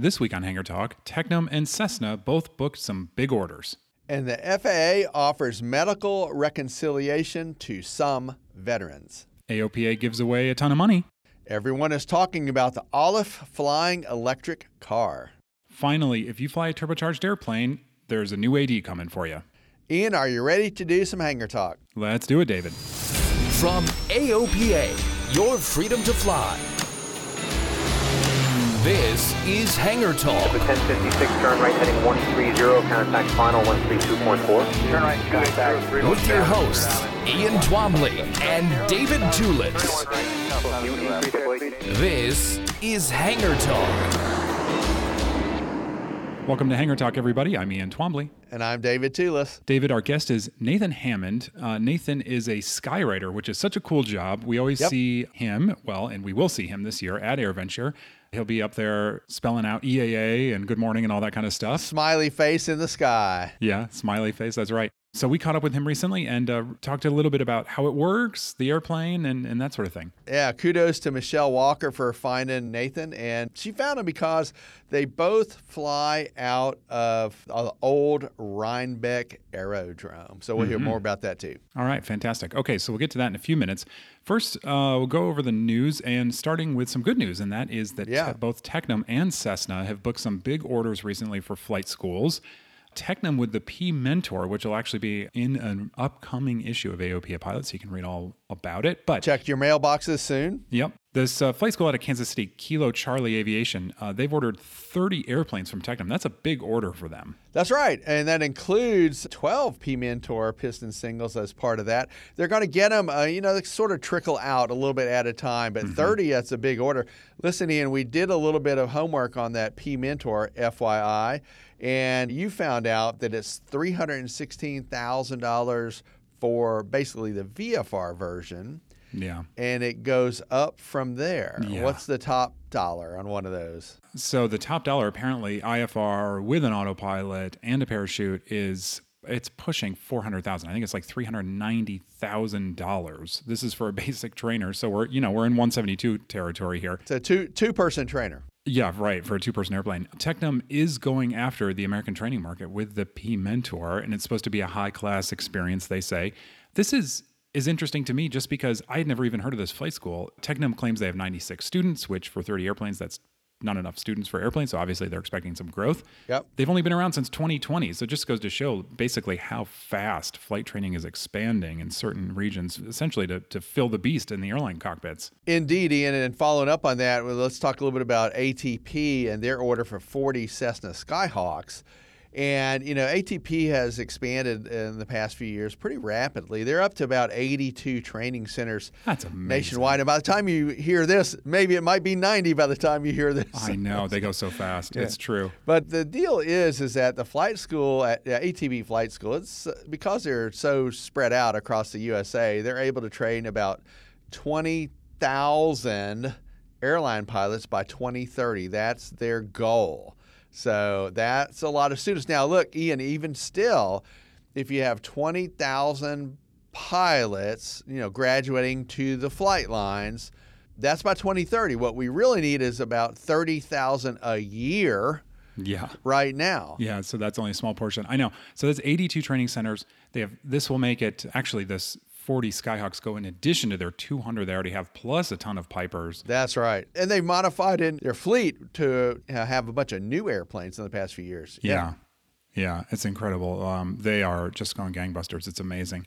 This week on Hangar Talk, Tecnam and Cessna both booked some big orders. And the FAA offers medical reconciliation to some veterans. AOPA gives away a ton of money. Everyone is talking about the Alef flying electric car. Finally, if you fly a turbocharged airplane, there's a new AD coming for you. Ian, are you ready to do some hangar talk? Let's do it, David. From AOPA, your freedom to fly. This is Hangar Talk. 1056, turn right heading 130, contact final 132.4. Turn right, contact With your hosts, Ian Twombly and David Tulis. This is Hangar Talk. Welcome to Hangar Talk, everybody. I'm Ian Twombly. And I'm David Tulis. David, our guest is Nathan Hammond. Uh, Nathan is a skywriter, which is such a cool job. We always Yep. see him, well, and we will see him this year at AirVenture. He'll be up there spelling out EAA and good morning and all that kind of stuff. Smiley face in the sky. Yeah, smiley face. That's right. So we caught up with him recently and uh, talked a little bit about how it works, the airplane, and, and that sort of thing. Yeah, kudos to Michelle Walker for finding Nathan. And she found him because they both fly out of the old Rhinebeck Aerodrome. So we'll hear more about that too. All right, fantastic. Okay, so we'll get to that in a few minutes. First, uh, we'll go over the news and starting with some good news, and that is that Yeah. te- both Tecnam and Cessna have booked some big orders recently for flight schools. Tecnam with the P Mentor, which will actually be in an upcoming issue of AOPA Pilot, so you can read all about it. But Check your mailboxes soon. Yep. This uh, flight school out of Kansas City, Kilo Charlie Aviation, uh, they've ordered 30 airplanes from Tecnam. That's a big order for them. That's right. And that includes 12 P Mentor piston singles as part of that. They're going to get them, uh, you know, they sort of trickle out a little bit at a time, but 30, that's a big order. Listen, Ian, we did a little bit of homework on that P Mentor, FYI, and you found out that it's $316,000 for basically the VFR version, Yeah. and it goes up from there. Yeah. What's the top dollar on one of those? So the top dollar, apparently, IFR with an autopilot and a parachute is it's pushing 400,000. I think it's like $390,000. This is for a basic trainer. So we're, you know, we're in 172 territory here. It's a two two person trainer. Yeah, right. For a two person airplane. Tecnam is going after the American training market with the P Mentor, and it's supposed to be a high class experience, they say. This is is interesting to me just because I had never even heard of this flight school. Tecnam claims they have 96 students, which for 30 airplanes, that's not enough students for airplanes. So obviously they're expecting some growth. Yep. They've only been around since 2020. So it just goes to show basically how fast flight training is expanding in certain regions, essentially to, to fill the beast in the airline cockpits. Indeed, Ian. And following up on that, well, let's talk a little bit about ATP and their order for 40 Cessna Skyhawks. And, you know, ATP has expanded in the past few years pretty rapidly. They're up to about 82 training centers That's amazing. nationwide. And by the time you hear this, maybe it might be 90 by the time you hear this. I know they go so fast. It's true. But the deal is, is that the flight school at uh, ATP Flight School, it's uh, because they're so spread out across the USA, they're able to train about twenty thousand airline pilots by 2030. That's their goal. So that's a lot of students. Now, look, Ian, even still, if you have 20,000 pilots, you know, graduating to the flight lines, that's by 2030. What we really need is about 30,000 a year Yeah. right now. Yeah, so that's only a small portion. I know. So that's 82 training centers. They have this will make it actually this 40 Skyhawks go in addition to their 200 they already have plus a ton of Pipers. That's right. And they modified in their fleet to have a bunch of new airplanes in the past few years. Yeah. Yeah, it's incredible. Um, they are just going gangbusters. It's amazing.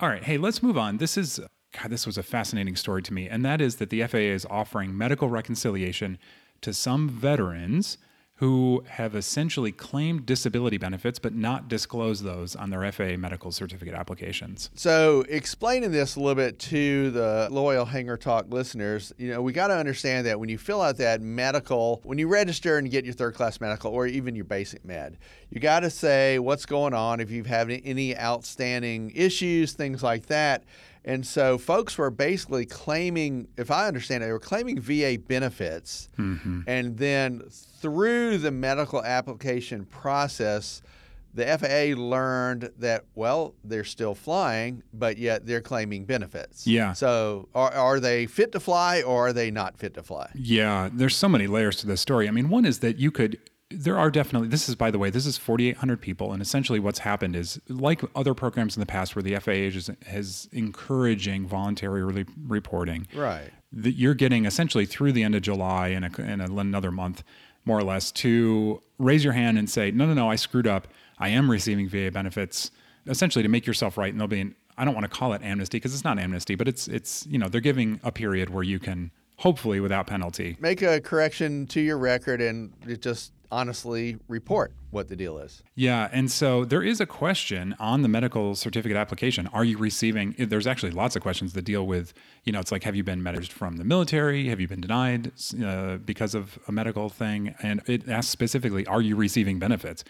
All right. Hey, let's move on. This is, God, this was a fascinating story to me. And that is that the FAA is offering medical reconciliation to some veterans who have essentially claimed disability benefits but not disclosed those on their FAA medical certificate applications. So, explaining this a little bit to the loyal Hangar Talk listeners, you know, we got to understand that when you fill out that medical, when you register and get your third class medical or even your basic med, you got to say what's going on, if you've had any outstanding issues, things like that. And so folks were basically claiming, if I understand it, they were claiming VA benefits. Mm-hmm. And then through the medical application process, the FAA learned that, well, they're still flying, but yet they're claiming benefits. Yeah. So are, are they fit to fly or are they not fit to fly? Yeah, there's so many layers to this story. I mean, one is that you could there are definitely this is by the way this is 4800 people and essentially what's happened is like other programs in the past where the faa is, has encouraging voluntary re- reporting right. that you're getting essentially through the end of july and, a, and another month more or less to raise your hand and say no no no i screwed up. I am receiving va benefits. Essentially to make yourself right and there'll be an i don't want to call it amnesty because it's not amnesty but it's it's you know they're giving a period where you can hopefully without penalty. Make a correction to your record and it just honestly report what the deal is. Yeah, and so there is a question on the medical certificate application. Are you receiving there's actually lots of questions that deal with, you know, it's like have you been mediced from the military? Have you been denied uh, because of a medical thing? And it asks specifically, are you receiving benefits?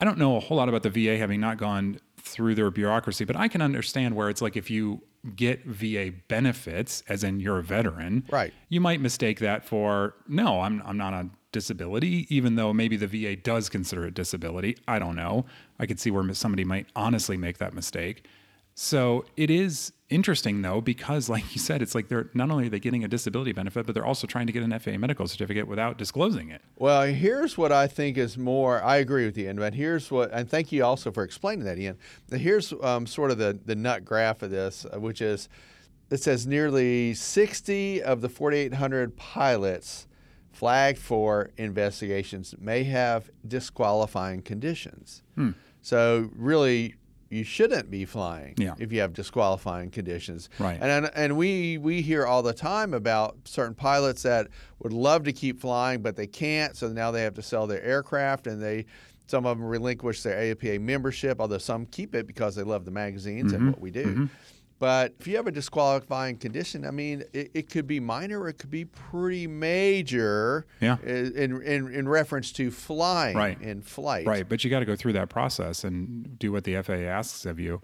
I don't know a whole lot about the VA having not gone through their bureaucracy, but I can understand where it's like if you get VA benefits, as in you're a veteran, right? You might mistake that for no, I'm I'm not on disability, even though maybe the VA does consider it disability. I don't know. I could see where somebody might honestly make that mistake. So it is interesting though, because like you said, it's like they're not only are they getting a disability benefit, but they're also trying to get an FAA medical certificate without disclosing it. Well, here's what I think is more. I agree with you, Ian, but here's what, and thank you also for explaining that, Ian. Here's um, sort of the the nut graph of this, uh, which is it says nearly 60 of the 4,800 pilots flagged for investigations may have disqualifying conditions. Hmm. So really, you shouldn't be flying yeah. if you have disqualifying conditions. Right. And and we we hear all the time about certain pilots that would love to keep flying but they can't, so now they have to sell their aircraft and they some of them relinquish their AOPA membership, although some keep it because they love the magazines mm-hmm. and what we do. Mm-hmm. But if you have a disqualifying condition, I mean, it, it could be minor or it could be pretty major yeah. in, in, in reference to flying right. in flight. Right, but you got to go through that process and do what the FAA asks of you.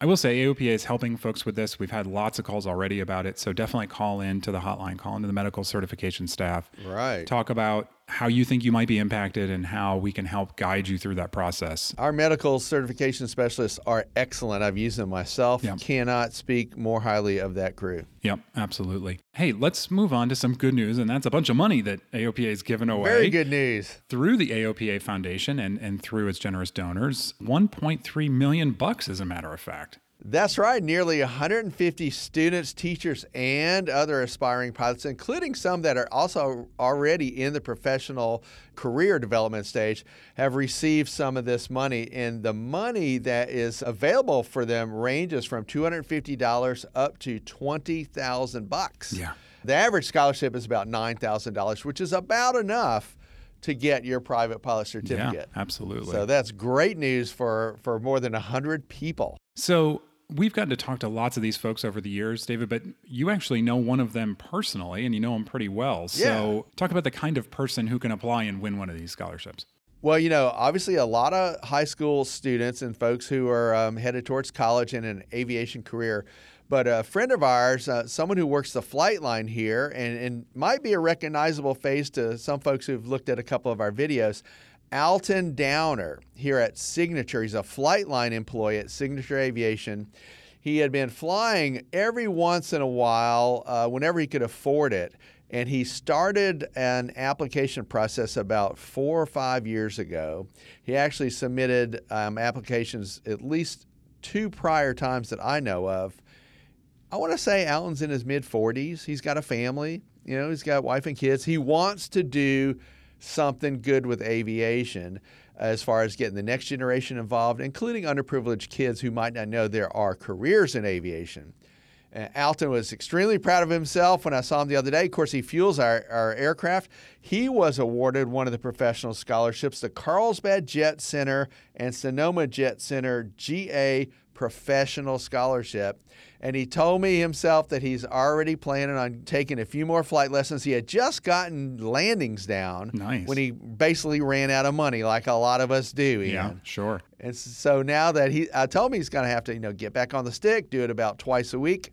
I will say AOPA is helping folks with this. We've had lots of calls already about it. So definitely call in to the hotline, call into the medical certification staff. Right. Talk about how you think you might be impacted and how we can help guide you through that process. Our medical certification specialists are excellent. I've used them myself. Yep. Cannot speak more highly of that crew. Yep, absolutely. Hey, let's move on to some good news, and that's a bunch of money that AOPA is giving away. Very good news. Through the AOPA Foundation and, and through its generous donors, 1.3 million bucks, as a matter of fact. That's right. Nearly 150 students, teachers, and other aspiring pilots, including some that are also already in the professional career development stage, have received some of this money. And the money that is available for them ranges from $250 up to 20,000 bucks. Yeah. The average scholarship is about $9,000, which is about enough to get your private pilot certificate. Yeah, absolutely. So that's great news for, for more than 100 people. So we've gotten to talk to lots of these folks over the years, David, but you actually know one of them personally and you know him pretty well. So yeah. talk about the kind of person who can apply and win one of these scholarships. Well, you know, obviously, a lot of high school students and folks who are um, headed towards college and an aviation career. But a friend of ours, uh, someone who works the flight line here, and, and might be a recognizable face to some folks who've looked at a couple of our videos, Alton Downer here at Signature. He's a flight line employee at Signature Aviation. He had been flying every once in a while, uh, whenever he could afford it. And he started an application process about four or five years ago. He actually submitted um, applications at least two prior times that I know of. I want to say Alton's in his mid 40s. He's got a family, you know, he's got wife and kids. He wants to do something good with aviation as far as getting the next generation involved, including underprivileged kids who might not know there are careers in aviation. Uh, Alton was extremely proud of himself when I saw him the other day. Of course, he fuels our, our aircraft. He was awarded one of the professional scholarships, the Carlsbad Jet Center and Sonoma Jet Center GA Professional Scholarship. And he told me himself that he's already planning on taking a few more flight lessons. He had just gotten landings down Nice. when he basically ran out of money, like a lot of us do. Yeah, sure. And so now that he, I told me he's going to have to, you know, get back on the stick, do it about twice a week.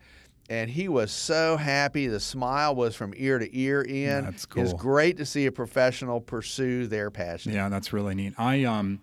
And he was so happy. The smile was from ear to ear. Ian, That's It's great to see a professional pursue their passion. Yeah, that's really neat. I um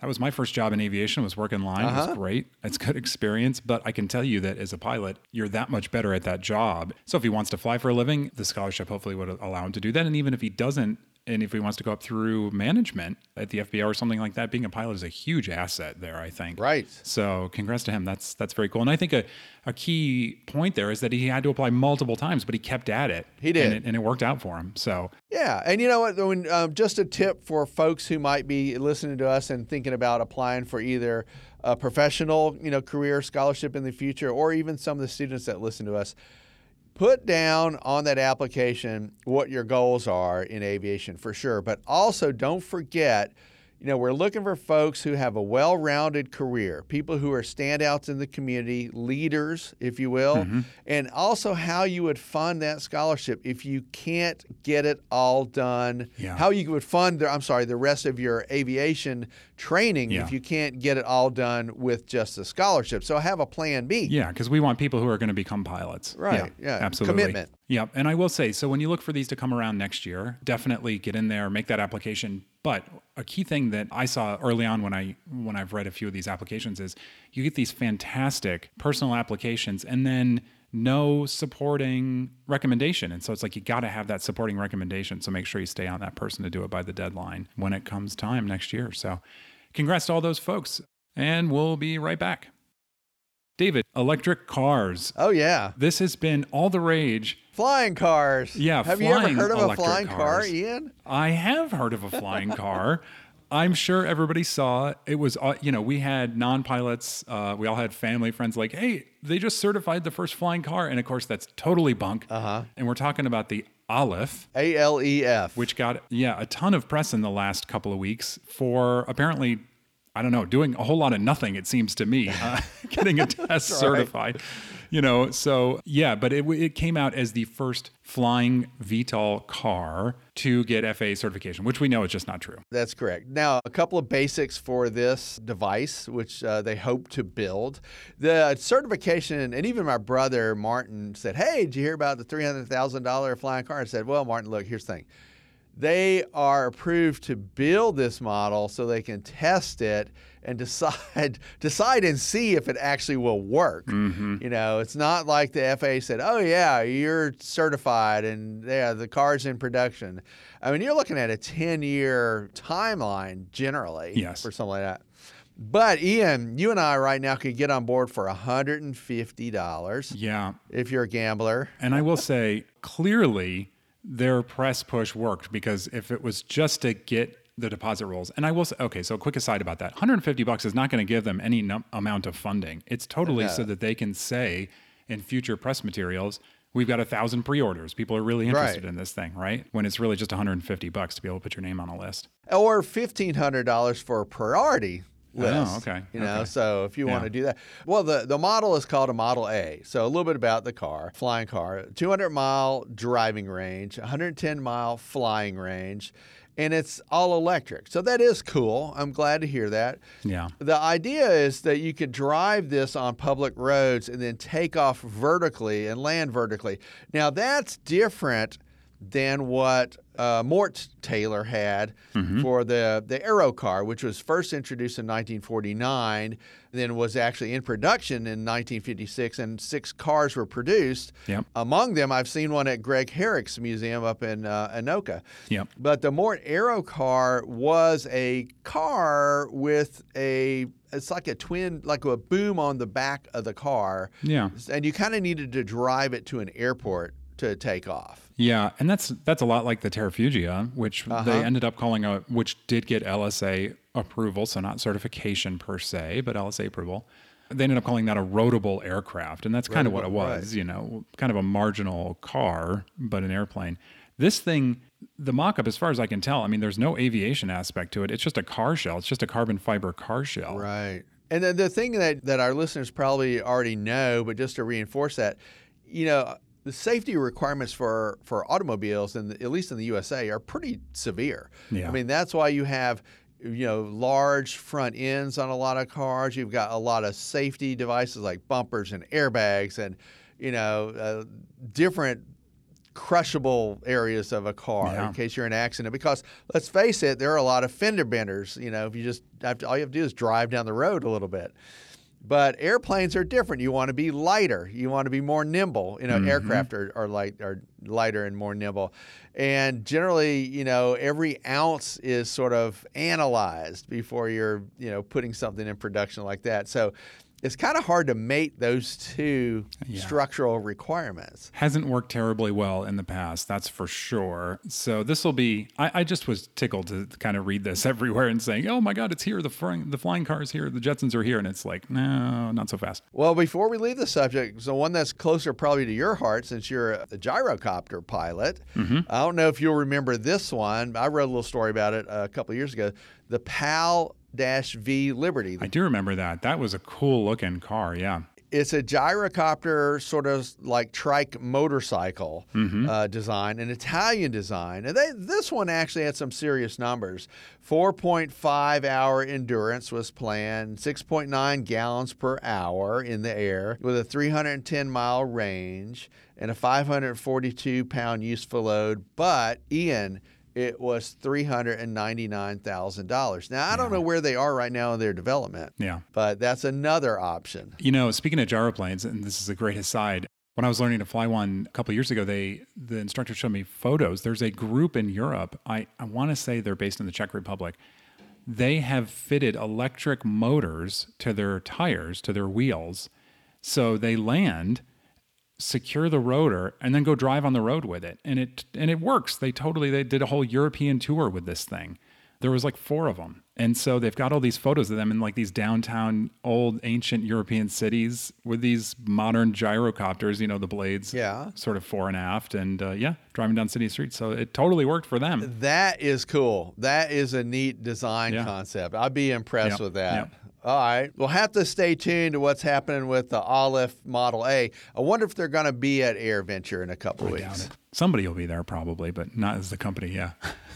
that was my first job in aviation was working line. It Uh-huh. was great. It's good experience, but I can tell you that as a pilot, you're that much better at that job. So if he wants to fly for a living, the scholarship hopefully would allow him to do that. And even if he doesn't, and if he wants to go up through management at the FBO or something like that, being a pilot is a huge asset there, I think. Right. So congrats to him. That's that's very cool. And I think a, a key point there is that he had to apply multiple times, but he kept at it. He did. And it, and it worked out for him. So Yeah, and you know what? When, um, just a tip for folks who might be listening to us and thinking about applying for either a professional, you know, career scholarship in the future, or even some of the students that listen to us. Put down on that application what your goals are in aviation for sure, but also don't forget. You know, we're looking for folks who have a well rounded career, people who are standouts in the community, leaders, if you will, Mm-hmm. and also how you would fund that scholarship if you can't get it all done. Yeah. How you would fund, the, I'm sorry, the rest of your aviation training Yeah. if you can't get it all done with just the scholarship. So have a plan B. Yeah, because we want people who are going to become pilots. Right, yeah, absolutely. commitment. Yeah, and I will say, so when you look for these to come around next year, definitely get in there, make that application. But a key thing that I saw early on when I when I've read a few of these applications is you get these fantastic personal applications, and then no supporting recommendation. And so it's like you got to have that supporting recommendation. So make sure you stay on that person to do it by the deadline when it comes time next year. So congrats to all those folks. And we'll be right back. David, electric cars. Oh, yeah. This has been all the rage. Flying cars. Yeah, Have you ever heard of a flying car. Ian? I have heard of a flying car. I'm sure everybody saw it. It was, uh, you know, we had non pilots. Uh, we all had family friends like, hey, they just certified the first flying car. And of course, that's totally bunk. Uh-huh. And we're talking about the Alef, A L E F. which got, yeah, a ton of press in the last couple of weeks for apparently, I don't know, doing a whole lot of nothing, it seems to me, uh, getting a test certified. You know, so yeah, but it, it came out as the first flying VTOL car to get FAA certification, which we know is just not true. That's correct. Now, a couple of basics for this device, which uh, they hope to build. The certification, and even my brother Martin said, Hey, did you hear about the $300,000 flying car? I said, Well, Martin, look, here's the thing. They are approved to build this model so they can test it and decide decide and see if it actually will work. Mm-hmm. You know, it's not like the FAA said, "Oh yeah, you're certified and yeah, the car's in production." I mean, you're looking at a 10-year timeline generally Yes. for something like that. But Ian, you and I right now could get on board for $150 Yeah. if you're a gambler. And I will say, clearly, their press push worked because if it was just to get the deposit rolls, and I will say, okay, so a quick aside about that 150 bucks is not going to give them any num- amount of funding. It's totally so that they can say in future press materials, we've got a thousand pre orders. People are really interested Right. in this thing, right? When it's really just 150 bucks to be able to put your name on a list. or fifteen hundred dollars for a priority list. Oh, okay, You know, okay. so if you want to do that, well, the the model is called a Model A. So a little bit about the car, flying car, two hundred mile driving range, one hundred ten mile flying range. And it's all electric. So that is cool. I'm glad to hear that. Yeah. The idea is that you could drive this on public roads and then take off vertically and land vertically. Now, that's different than what uh, Molt Taylor had for the, the Aerocar, which was first introduced in 1949, then was actually in production in 1956, and six cars were produced. Yep. Among them, I've seen one at Greg Herrick's museum up in uh, Anoka. Yep. But the Molt Aerocar was a car with a it's like a twin like a boom on the back of the car. Yeah. And you kind of needed to drive it to an airport to take off. Yeah, and that's that's a lot like the Terrafugia, which Uh-huh. they ended up calling a, which did get LSA approval, so not certification per se, but LSA approval. They ended up calling that a roadable aircraft, and that's kind of what it was, you know, kind of a marginal car, but an airplane. This thing, the mock-up, as far as I can tell, I mean, there's no aviation aspect to it. It's just a car shell. It's just a carbon fiber car shell. Right. And then the thing that, that our listeners probably already know, but just to reinforce that, you know, the safety requirements for, for automobiles, and at least in the USA, are pretty severe. Yeah. I mean, that's why you have, you know, large front ends on a lot of cars. You've got a lot of safety devices like bumpers and airbags and, you know, uh, different crushable areas of a car Yeah. in case you're in an accident. Because let's face it, there are a lot of fender benders. You know, if you just have to, all you have to do is drive down the road a little bit. But airplanes are different. You want to be lighter. You want to be more nimble. You know, mm-hmm. aircraft are, are light are lighter and more nimble. And generally, you know, every ounce is sort of analyzed before you're, you know, putting something in production like that. So it's kind of hard to mate those two Yeah. structural requirements. Hasn't worked terribly well in the past, that's for sure. So this will be. I, I just was tickled to kind of read this everywhere and saying, "Oh my God, it's here! The flying, the flying cars here, the Jetsons are here!" And it's like, no, not so fast. Well, before we leave the subject, so one that's closer probably to your heart since you're a gyrocopter pilot. Mm-hmm. I don't know if you'll remember this one. I wrote a little story about it a couple of years ago. The PAL V Liberty. I do remember that. That was a cool looking car. Yeah. It's a gyrocopter, sort of like trike motorcycle uh, design, an Italian design. And they, this one actually had some serious numbers. 4.5 hour endurance was planned, 6.9 gallons per hour in the air, with a 310 mile range and a 542 pound useful load. But, Ian, it was $399,000. Now, I don't know where they are right now in their development, Yeah. but that's another option. You know, speaking of gyroplanes, and this is a great aside. When I was learning to fly one a couple years ago, they the instructor showed me photos. There's a group in Europe. I, I want to say they're based in the Czech Republic. They have fitted electric motors to their tires, to their wheels. So they land, secure the rotor, and then go drive on the road with it. And it and it works. They totally they did a whole European tour with this thing. There was like four of them. And so they've got all these photos of them in like these downtown old ancient European cities with these modern gyrocopters, you know, the blades Yeah. sort of fore and aft and uh, yeah, driving down city streets. So it totally worked for them. That is cool. That is a neat design Yeah. concept. I'd be impressed Yep, with that. yep. All right. We'll have to stay tuned to what's happening with the Alef Model A. I wonder if they're going to be at Air Venture in a couple Doubt weeks. Somebody will be there probably, but not as the company. Yeah.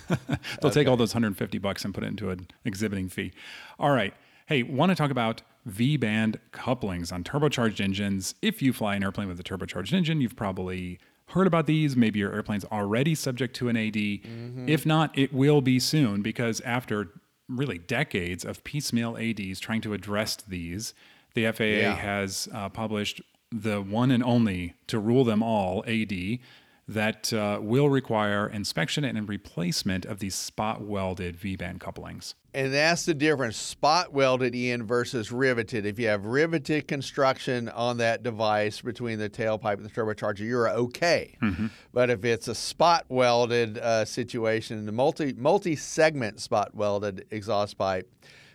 They'll take all those 150 bucks and put it into an exhibiting fee. All right. Hey, want to talk about V band couplings on turbocharged engines? If you fly an airplane with a turbocharged engine, you've probably heard about these. Maybe your airplane's already subject to an AD. Mm-hmm. If not, it will be soon because after really decades of piecemeal ADs trying to address these, the FAA Yeah. has uh, published the one and only to rule them all AD that uh, will require inspection and replacement of these spot welded V band couplings. And that's the difference spot welded in versus riveted. If you have riveted construction on that device between the tailpipe and the turbocharger, you're okay. But if it's a spot welded uh, situation, the multi multi segment spot welded exhaust pipe,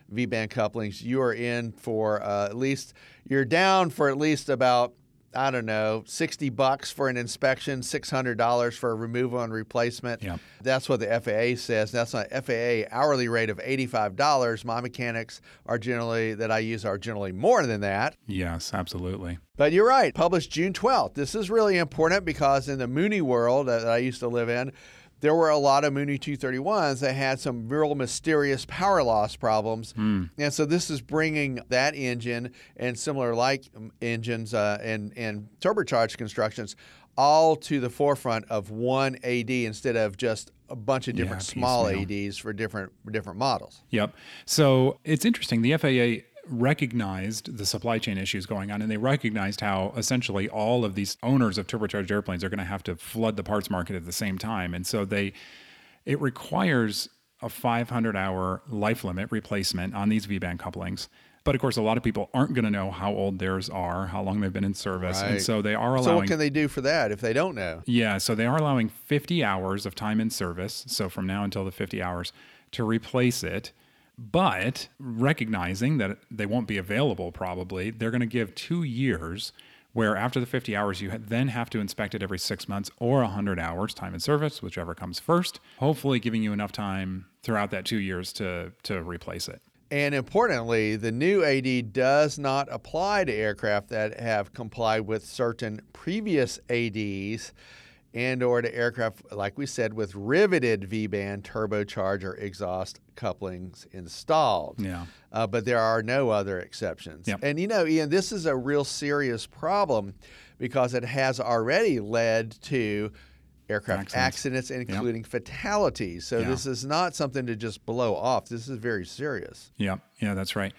V band couplings, you are in for uh, at least you're down for at least about I don't know, 60 bucks for an inspection, $600 for a removal and replacement. Yep. That's what the FAA says. That's not FAA hourly rate of $85. My mechanics are generally that I use are generally more than that. Yes, absolutely. But you're right. Published June 12th. This is really important because in the Mooney world that I used to live in, there were a lot of Mooney 231s that had some real mysterious power loss problems. And so this is bringing that engine and similar like engines uh, and, and turbocharged constructions all to the forefront of one AD instead of just a bunch of different Yeah, small. ADs for different different models. Yep. So it's interesting. The FAA recognized the supply chain issues going on, and they recognized how essentially all of these owners of turbocharged airplanes are going to have to flood the parts market at the same time. And so they, it requires a 500 hour life limit replacement on these V band couplings. But of course, a lot of people aren't going to know how old theirs are, how long they've been in service. And so they are allowing. So what can they do for that if they don't know? Yeah, so they are allowing 50 hours of time in service. So from now until the 50 hours to replace it. But recognizing that they won't be available probably, they're going to give two years where after the 50 hours, you then have to inspect it every six months or 100 hours time in service, whichever comes first, hopefully giving you enough time throughout that two years to, to replace it. And importantly, the new AD does not apply to aircraft that have complied with certain previous ADs and or to aircraft like we said with riveted V-band turbocharger exhaust couplings installed. Yeah. Uh, but there are no other exceptions. Yep. And you know, Ian, this is a real serious problem because it has already led to aircraft Accidents. accidents, including fatalities. So Yeah. this is not something to just blow off. This is very serious. Yeah, yeah, that's right.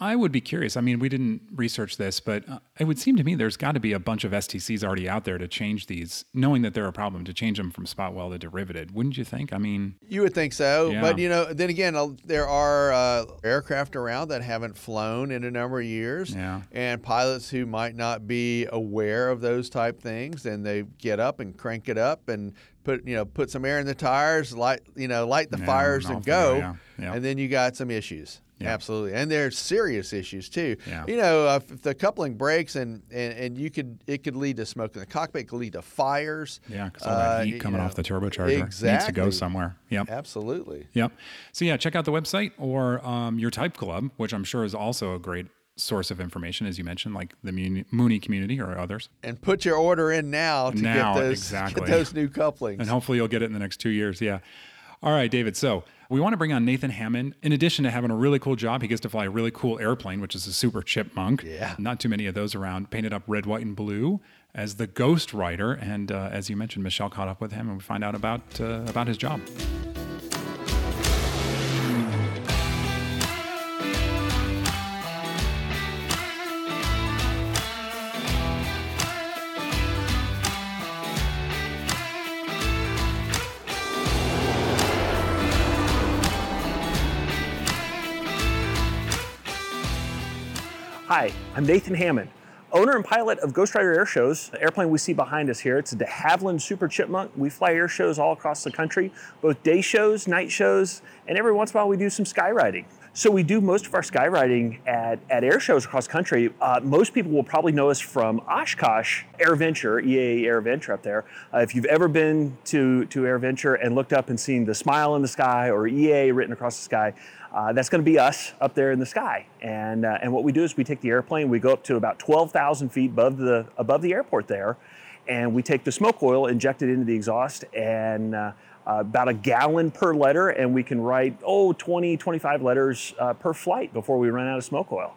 I would be curious. I mean, we didn't research this, but uh, it would seem to me there's got to be a bunch of STCs already out there to change these, knowing that they're a problem, to change them from spot welded to riveted. Wouldn't you think? I mean, You would think so, Yeah. but you know, then again, uh, there are uh, aircraft around that haven't flown in a number of years, Yeah. and pilots who might not be aware of those type things, and they get up and crank it up and put you know put some air in the tires, light you know light the Yeah, fires and and go, yeah, yeah. and then you got some issues. Yeah. Absolutely, and there's serious issues too. Yeah. You know, uh, if the coupling breaks and, and and you could it could lead to smoke in the cockpit, it could lead to fires. yeah, because all that Uh, heat coming know, off the turbocharger needs to go somewhere. Yep. Absolutely. Yep. So yeah, check out the website or um, your Type Club, which I'm sure is also a great source of information, as you mentioned, like the Mooney community or others. and put your order in now to Now, get those exactly. get those new couplings. And hopefully you'll get it in the next two years. Yeah. All right, David. So we want to bring on Nathan Hammond. In addition to having a really cool job, he gets to fly a really cool airplane, which is a Super Chipmunk. Yeah. Not too many of those around. Painted up red, white, and blue as the Ghostwriter. And uh, as you mentioned, Michelle caught up with him, and we find out about uh, about his job. Hi, I'm Nathan Hammond, owner and pilot of Ghostwriter Air Shows. The airplane we see behind us here, it's a de Havilland Super Chipmunk. We fly air shows all across the country, both day shows, night shows, and every once in a while we do some skywriting. So we do most of our skywriting at, at air shows across country. Uh, most people will probably know us from Oshkosh Air Venture, EAA Air Venture up there. Uh, if you've ever been to, to Air Venture and looked up and seen the smile in the sky or EA written across the sky, uh, that's going to be us up there in the sky. And, uh, and what we do is we take the airplane, we go up to about 12,000 feet above the, above the airport there, and we take the smoke oil, inject it into the exhaust, and uh, about a gallon per letter, and we can write, oh, 20, 25 letters uh, per flight before we run out of smoke oil.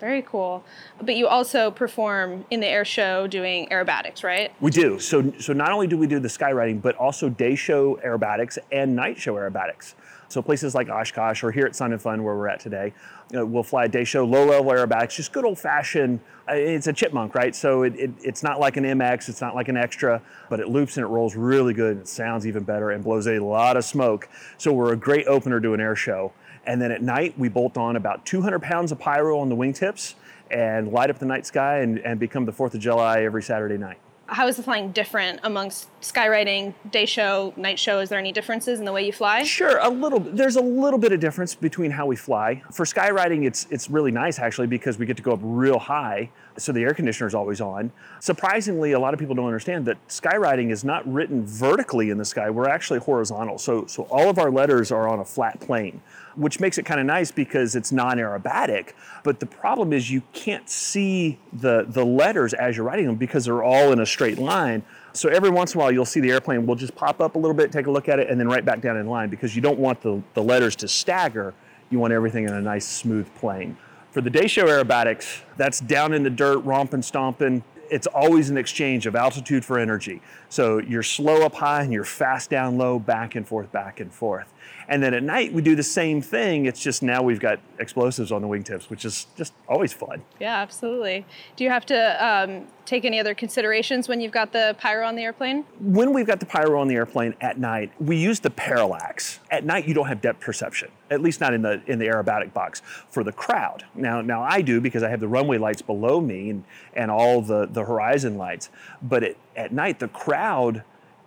Very cool. But you also perform in the air show doing aerobatics, right? We do. So, so not only do we do the skywriting, but also day show aerobatics and night show aerobatics. So places like Oshkosh or here at Sun and Fun where we're at today, you know, we'll fly a day show, low level aerobatics, just good old fashioned. uh, It's a chipmunk, right? So it, it, it's not like an MX, it's not like an extra, but it loops and it rolls really good. And it sounds even better and blows a lot of smoke. So we're a great opener to an air show. And then at night, we bolt on about 200 pounds of pyro on the wingtips and light up the night sky and, and become the 4th of July every Saturday night. How is the flying different amongst skywriting, day show, night show? Is there any differences in the way you fly? Sure, a little. There's a little bit of difference between how we fly. For skywriting, it's it's really nice actually because we get to go up real high, so the air conditioner is always on. Surprisingly, a lot of people don't understand that skywriting is not written vertically in the sky. We're actually horizontal. So so all of our letters are on a flat plane, which makes it kind of nice because it's non-aerobatic. But the problem is you can't see the the letters as you're writing them because they're all in a straight line. So every once in a while, you'll see the airplane will just pop up a little bit, take a look at it, and then right back down in line because you don't want the, the letters to stagger. You want everything in a nice, smooth plane. For the day show aerobatics, that's down in the dirt, romping, stomping. It's always an exchange of altitude for energy. So you're slow up high and you're fast down low, back and forth, back and forth. And then at night, we do the same thing. It's just now we've got explosives on the wingtips, which is just always fun. Yeah, absolutely. Do you have to um, take any other considerations when you've got the pyro on the airplane? when we've got the pyro on the airplane at night, we use the parallax. At night, you don't have depth perception. at least not in the in the aerobatic box for the crowd. Now now I do because I have the runway lights below me and and all the the horizon lights. But at, at night the crowd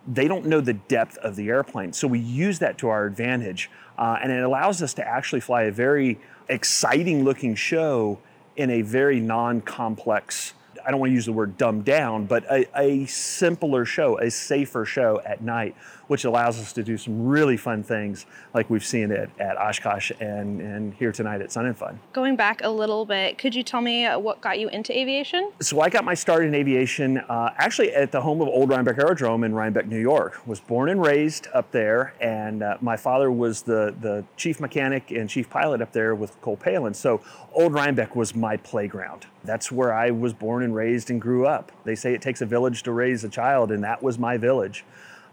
they don't know the depth of the airplane. So we use that to our advantage. Uh, and it allows us to actually fly a very exciting looking show in a very non complex I don't want to use the word dumbed down, but a, a, simpler show, a safer show at night, which allows us to do some really fun things like we've seen it at Oshkosh and, and here tonight at Sun and Fun. Going back a little bit, could you tell me what got you into aviation? So I got my start in aviation uh, actually at the home of Old Rhinebeck Aerodrome in Rhinebeck, New York. Was born and raised up there, and uh, my father was the, the chief mechanic and chief pilot up there with Cole Palen. So Old Rhinebeck was my playground. That's where I was born and raised and grew up. They say it takes a village to raise a child, and that was my village.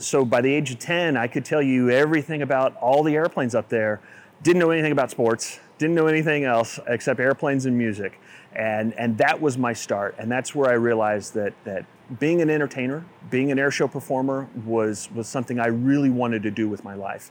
So by the age of 10, I could tell you everything about all the airplanes up there. Didn't know anything about sports, didn't know anything else except airplanes and music. And, and that was my start. And that's where I realized that, that being an entertainer, being an airshow performer was, was something I really wanted to do with my life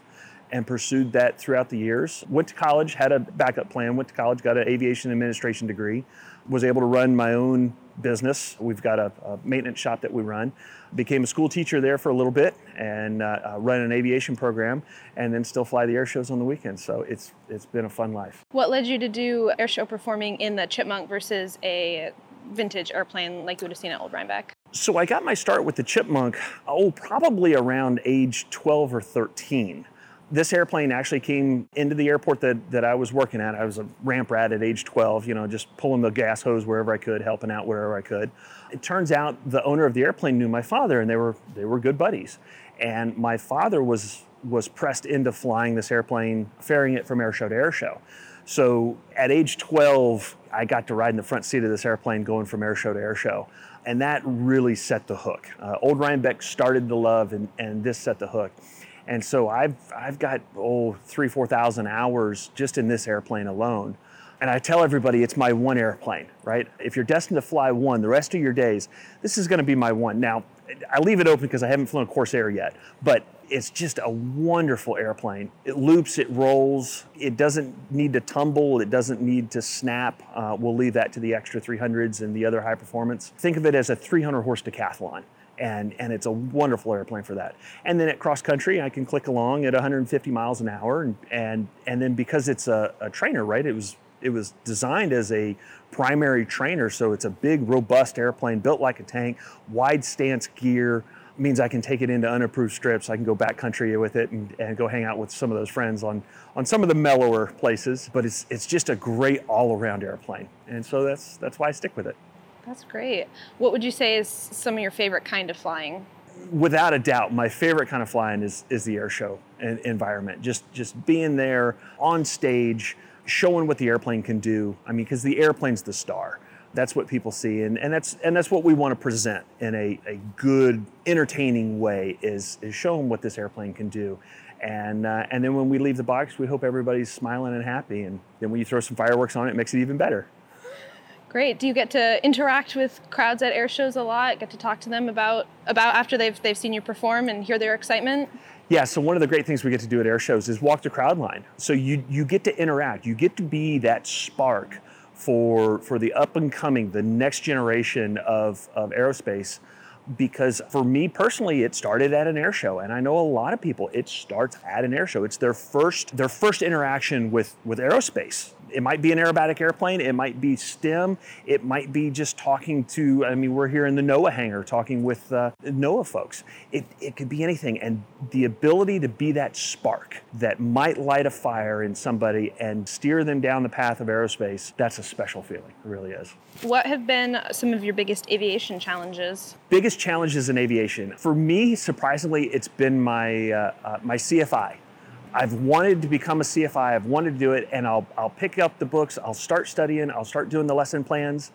and pursued that throughout the years. Went to college, had a backup plan, went to college, got an aviation administration degree, was able to run my own business. We've got a, a maintenance shop that we run. Became a school teacher there for a little bit and uh, uh, run an aviation program and then still fly the air shows on the weekends. So it's, it's been a fun life. What led you to do air show performing in the Chipmunk versus a vintage airplane like you would have seen at Old Rhinebeck? So I got my start with the Chipmunk, oh, probably around age 12 or 13 this airplane actually came into the airport that, that I was working at. I was a ramp rat at age 12, you know, just pulling the gas hose wherever I could, helping out wherever I could. It turns out the owner of the airplane knew my father and they were they were good buddies. And my father was was pressed into flying this airplane, ferrying it from airshow to airshow. So at age 12, I got to ride in the front seat of this airplane going from airshow to airshow. And that really set the hook. Uh, Old Beck started the love and, and this set the hook. And so I've, I've got, oh, three, 4,000 hours just in this airplane alone. And I tell everybody it's my one airplane, right? If you're destined to fly one the rest of your days, this is going to be my one. Now, I leave it open because I haven't flown a Corsair yet, but it's just a wonderful airplane. It loops, it rolls, it doesn't need to tumble, it doesn't need to snap. Uh, we'll leave that to the extra 300s and the other high performance. Think of it as a 300 horse decathlon and, and it's a wonderful airplane for that. And then at cross country, I can click along at 150 miles an hour, and and, and then because it's a, a trainer, right? It was it was designed as a primary trainer, so it's a big, robust airplane built like a tank, wide stance gear means I can take it into unapproved strips. I can go backcountry with it and, and go hang out with some of those friends on, on some of the mellower places. But it's, it's just a great all around airplane. And so that's, that's why I stick with it. That's great. What would you say is some of your favorite kind of flying? Without a doubt, my favorite kind of flying is, is the air show environment. Just just being there on stage, showing what the airplane can do. I mean, because the airplane's the star. That's what people see, and, and that's and that's what we want to present in a, a good, entertaining way. Is is showing what this airplane can do, and uh, and then when we leave the box, we hope everybody's smiling and happy. And then when you throw some fireworks on it, it makes it even better. Great. Do you get to interact with crowds at air shows a lot? Get to talk to them about about after they've they've seen you perform and hear their excitement? Yeah, so one of the great things we get to do at air shows is walk the crowd line. So you you get to interact. You get to be that spark for for the up and coming, the next generation of, of aerospace. Because for me personally, it started at an air show, and I know a lot of people. It starts at an air show. It's their first their first interaction with with aerospace it might be an aerobatic airplane, it might be STEM, it might be just talking to, I mean, we're here in the NOAA hangar talking with uh, NOAA folks. It, it could be anything. And the ability to be that spark that might light a fire in somebody and steer them down the path of aerospace, that's a special feeling. It really is. What have been some of your biggest aviation challenges? Biggest challenges in aviation. For me, surprisingly, it's been my, uh, uh, my CFI. I've wanted to become a CFI, I've wanted to do it, and I'll, I'll pick up the books, I'll start studying, I'll start doing the lesson plans,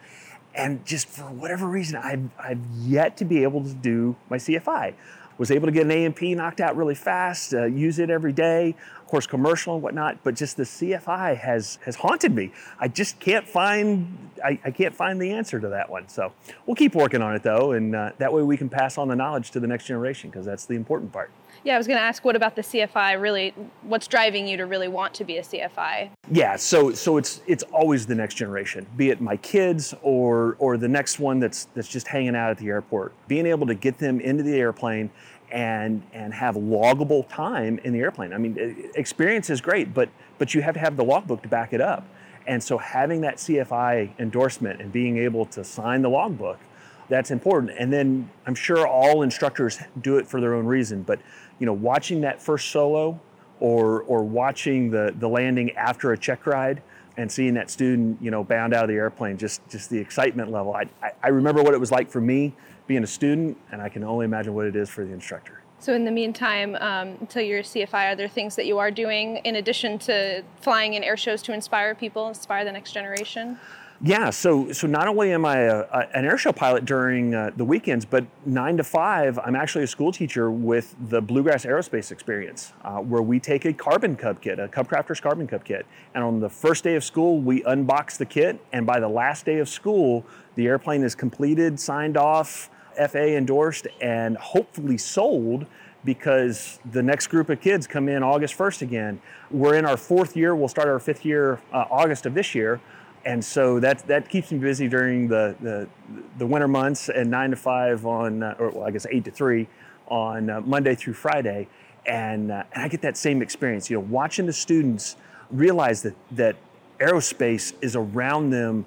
and just for whatever reason, I've, I've yet to be able to do my CFI. Was able to get an A&P knocked out really fast, uh, use it every day, of course, commercial and whatnot, but just the CFI has has haunted me. I just can't find I, I can't find the answer to that one. So we'll keep working on it though, and uh, that way we can pass on the knowledge to the next generation because that's the important part. Yeah, I was going to ask, what about the CFI? Really, what's driving you to really want to be a CFI? Yeah, so so it's it's always the next generation, be it my kids or or the next one that's that's just hanging out at the airport. Being able to get them into the airplane and and have loggable time in the airplane. I mean, experience is great, but but you have to have the logbook to back it up. And so having that CFI endorsement and being able to sign the logbook, that's important. And then I'm sure all instructors do it for their own reason, but you know, watching that first solo or or watching the the landing after a check ride and seeing that student, you know, bound out of the airplane, just just the excitement level. I, I, remember what it was like for me being a student, and I can only imagine what it is for the instructor. So, in the meantime, um, until you're a CFI, are there things that you are doing in addition to flying in air shows to inspire people, inspire the next generation? Yeah, so so not only am I a, a, an airshow pilot during uh, the weekends, but nine to five, I'm actually a school teacher with the Bluegrass Aerospace Experience, uh, where we take a Carbon Cub kit, a CubCrafters Carbon Cub kit, and on the first day of school, we unbox the kit, and by the last day of school, the airplane is completed, signed off, FA endorsed, and hopefully sold because the next group of kids come in August 1st again. We're in our fourth year. We'll start our fifth year uh, August of this year and so that that keeps me busy during the the, the winter months and nine to five on uh, or well, I guess eight to three on uh, Monday through Friday, and uh, and I get that same experience. You know, watching the students realize that that aerospace is around them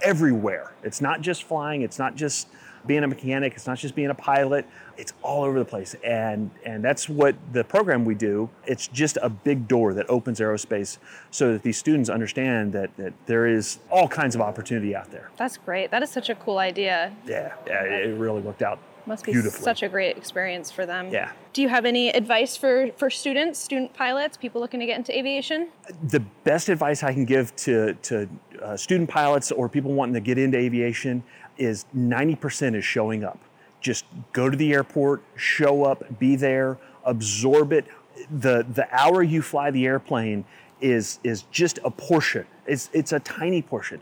everywhere. It's not just flying. It's not just being a mechanic. It's not just being a pilot. It's all over the place, and and that's what the program we do. It's just a big door that opens aerospace, so that these students understand that that there is all kinds of opportunity out there. That's great. That is such a cool idea. Yeah, yeah, it really worked out Must be such a great experience for them. Yeah. Do you have any advice for for students, student pilots, people looking to get into aviation? the best advice I can give to, to uh, student pilots or people wanting to get into aviation is 90% is showing up. Just go to the airport, show up, be there, absorb it. The, the hour you fly the airplane is, is just a portion, it's, it's a tiny portion.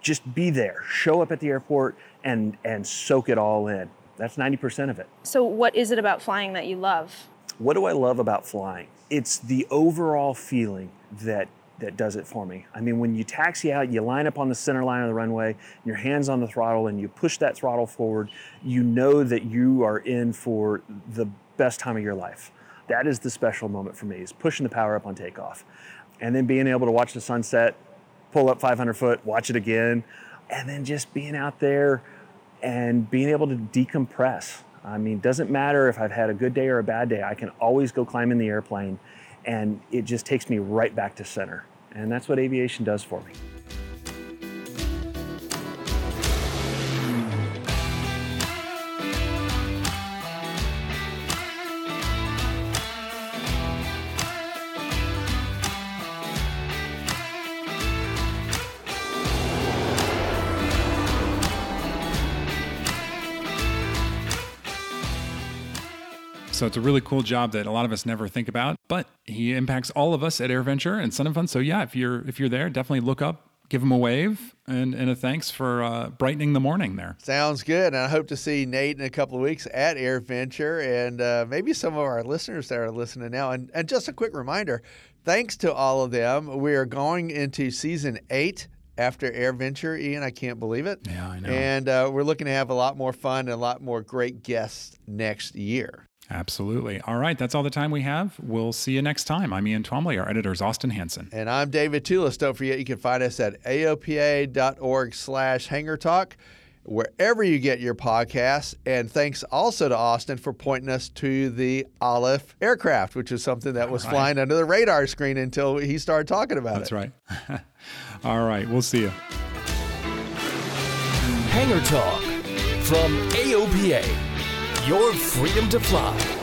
Just be there, show up at the airport, and, and soak it all in. That's 90% of it. So, what is it about flying that you love? What do I love about flying? It's the overall feeling that that does it for me. I mean, when you taxi out, you line up on the center line of the runway, your hands on the throttle, and you push that throttle forward, you know that you are in for the best time of your life. That is the special moment for me, is pushing the power up on takeoff. And then being able to watch the sunset, pull up 500 foot, watch it again, and then just being out there and being able to decompress. I mean, doesn't matter if I've had a good day or a bad day, I can always go climb in the airplane and it just takes me right back to center. And that's what aviation does for me. So it's a really cool job that a lot of us never think about, but he impacts all of us at AirVenture and Sun and Fun. So yeah, if you're if you're there, definitely look up, give him a wave, and, and a thanks for uh, brightening the morning there. Sounds good. And I hope to see Nate in a couple of weeks at AirVenture and uh, maybe some of our listeners that are listening now. And, and just a quick reminder thanks to all of them, we are going into season eight after AirVenture. Ian, I can't believe it. Yeah, I know. And uh, we're looking to have a lot more fun and a lot more great guests next year. Absolutely. All right, that's all the time we have. We'll see you next time. I'm Ian Twombly. Our editor is Austin Hanson. And I'm David Tulis. Don't forget you can find us at aopa.org slash hangar talk, wherever you get your podcasts. And thanks also to Austin for pointing us to the Alef aircraft, which is something that was right. flying under the radar screen until he started talking about That's it. That's right. all right, we'll see you. Hangar Talk from AOPA. Your freedom to fly.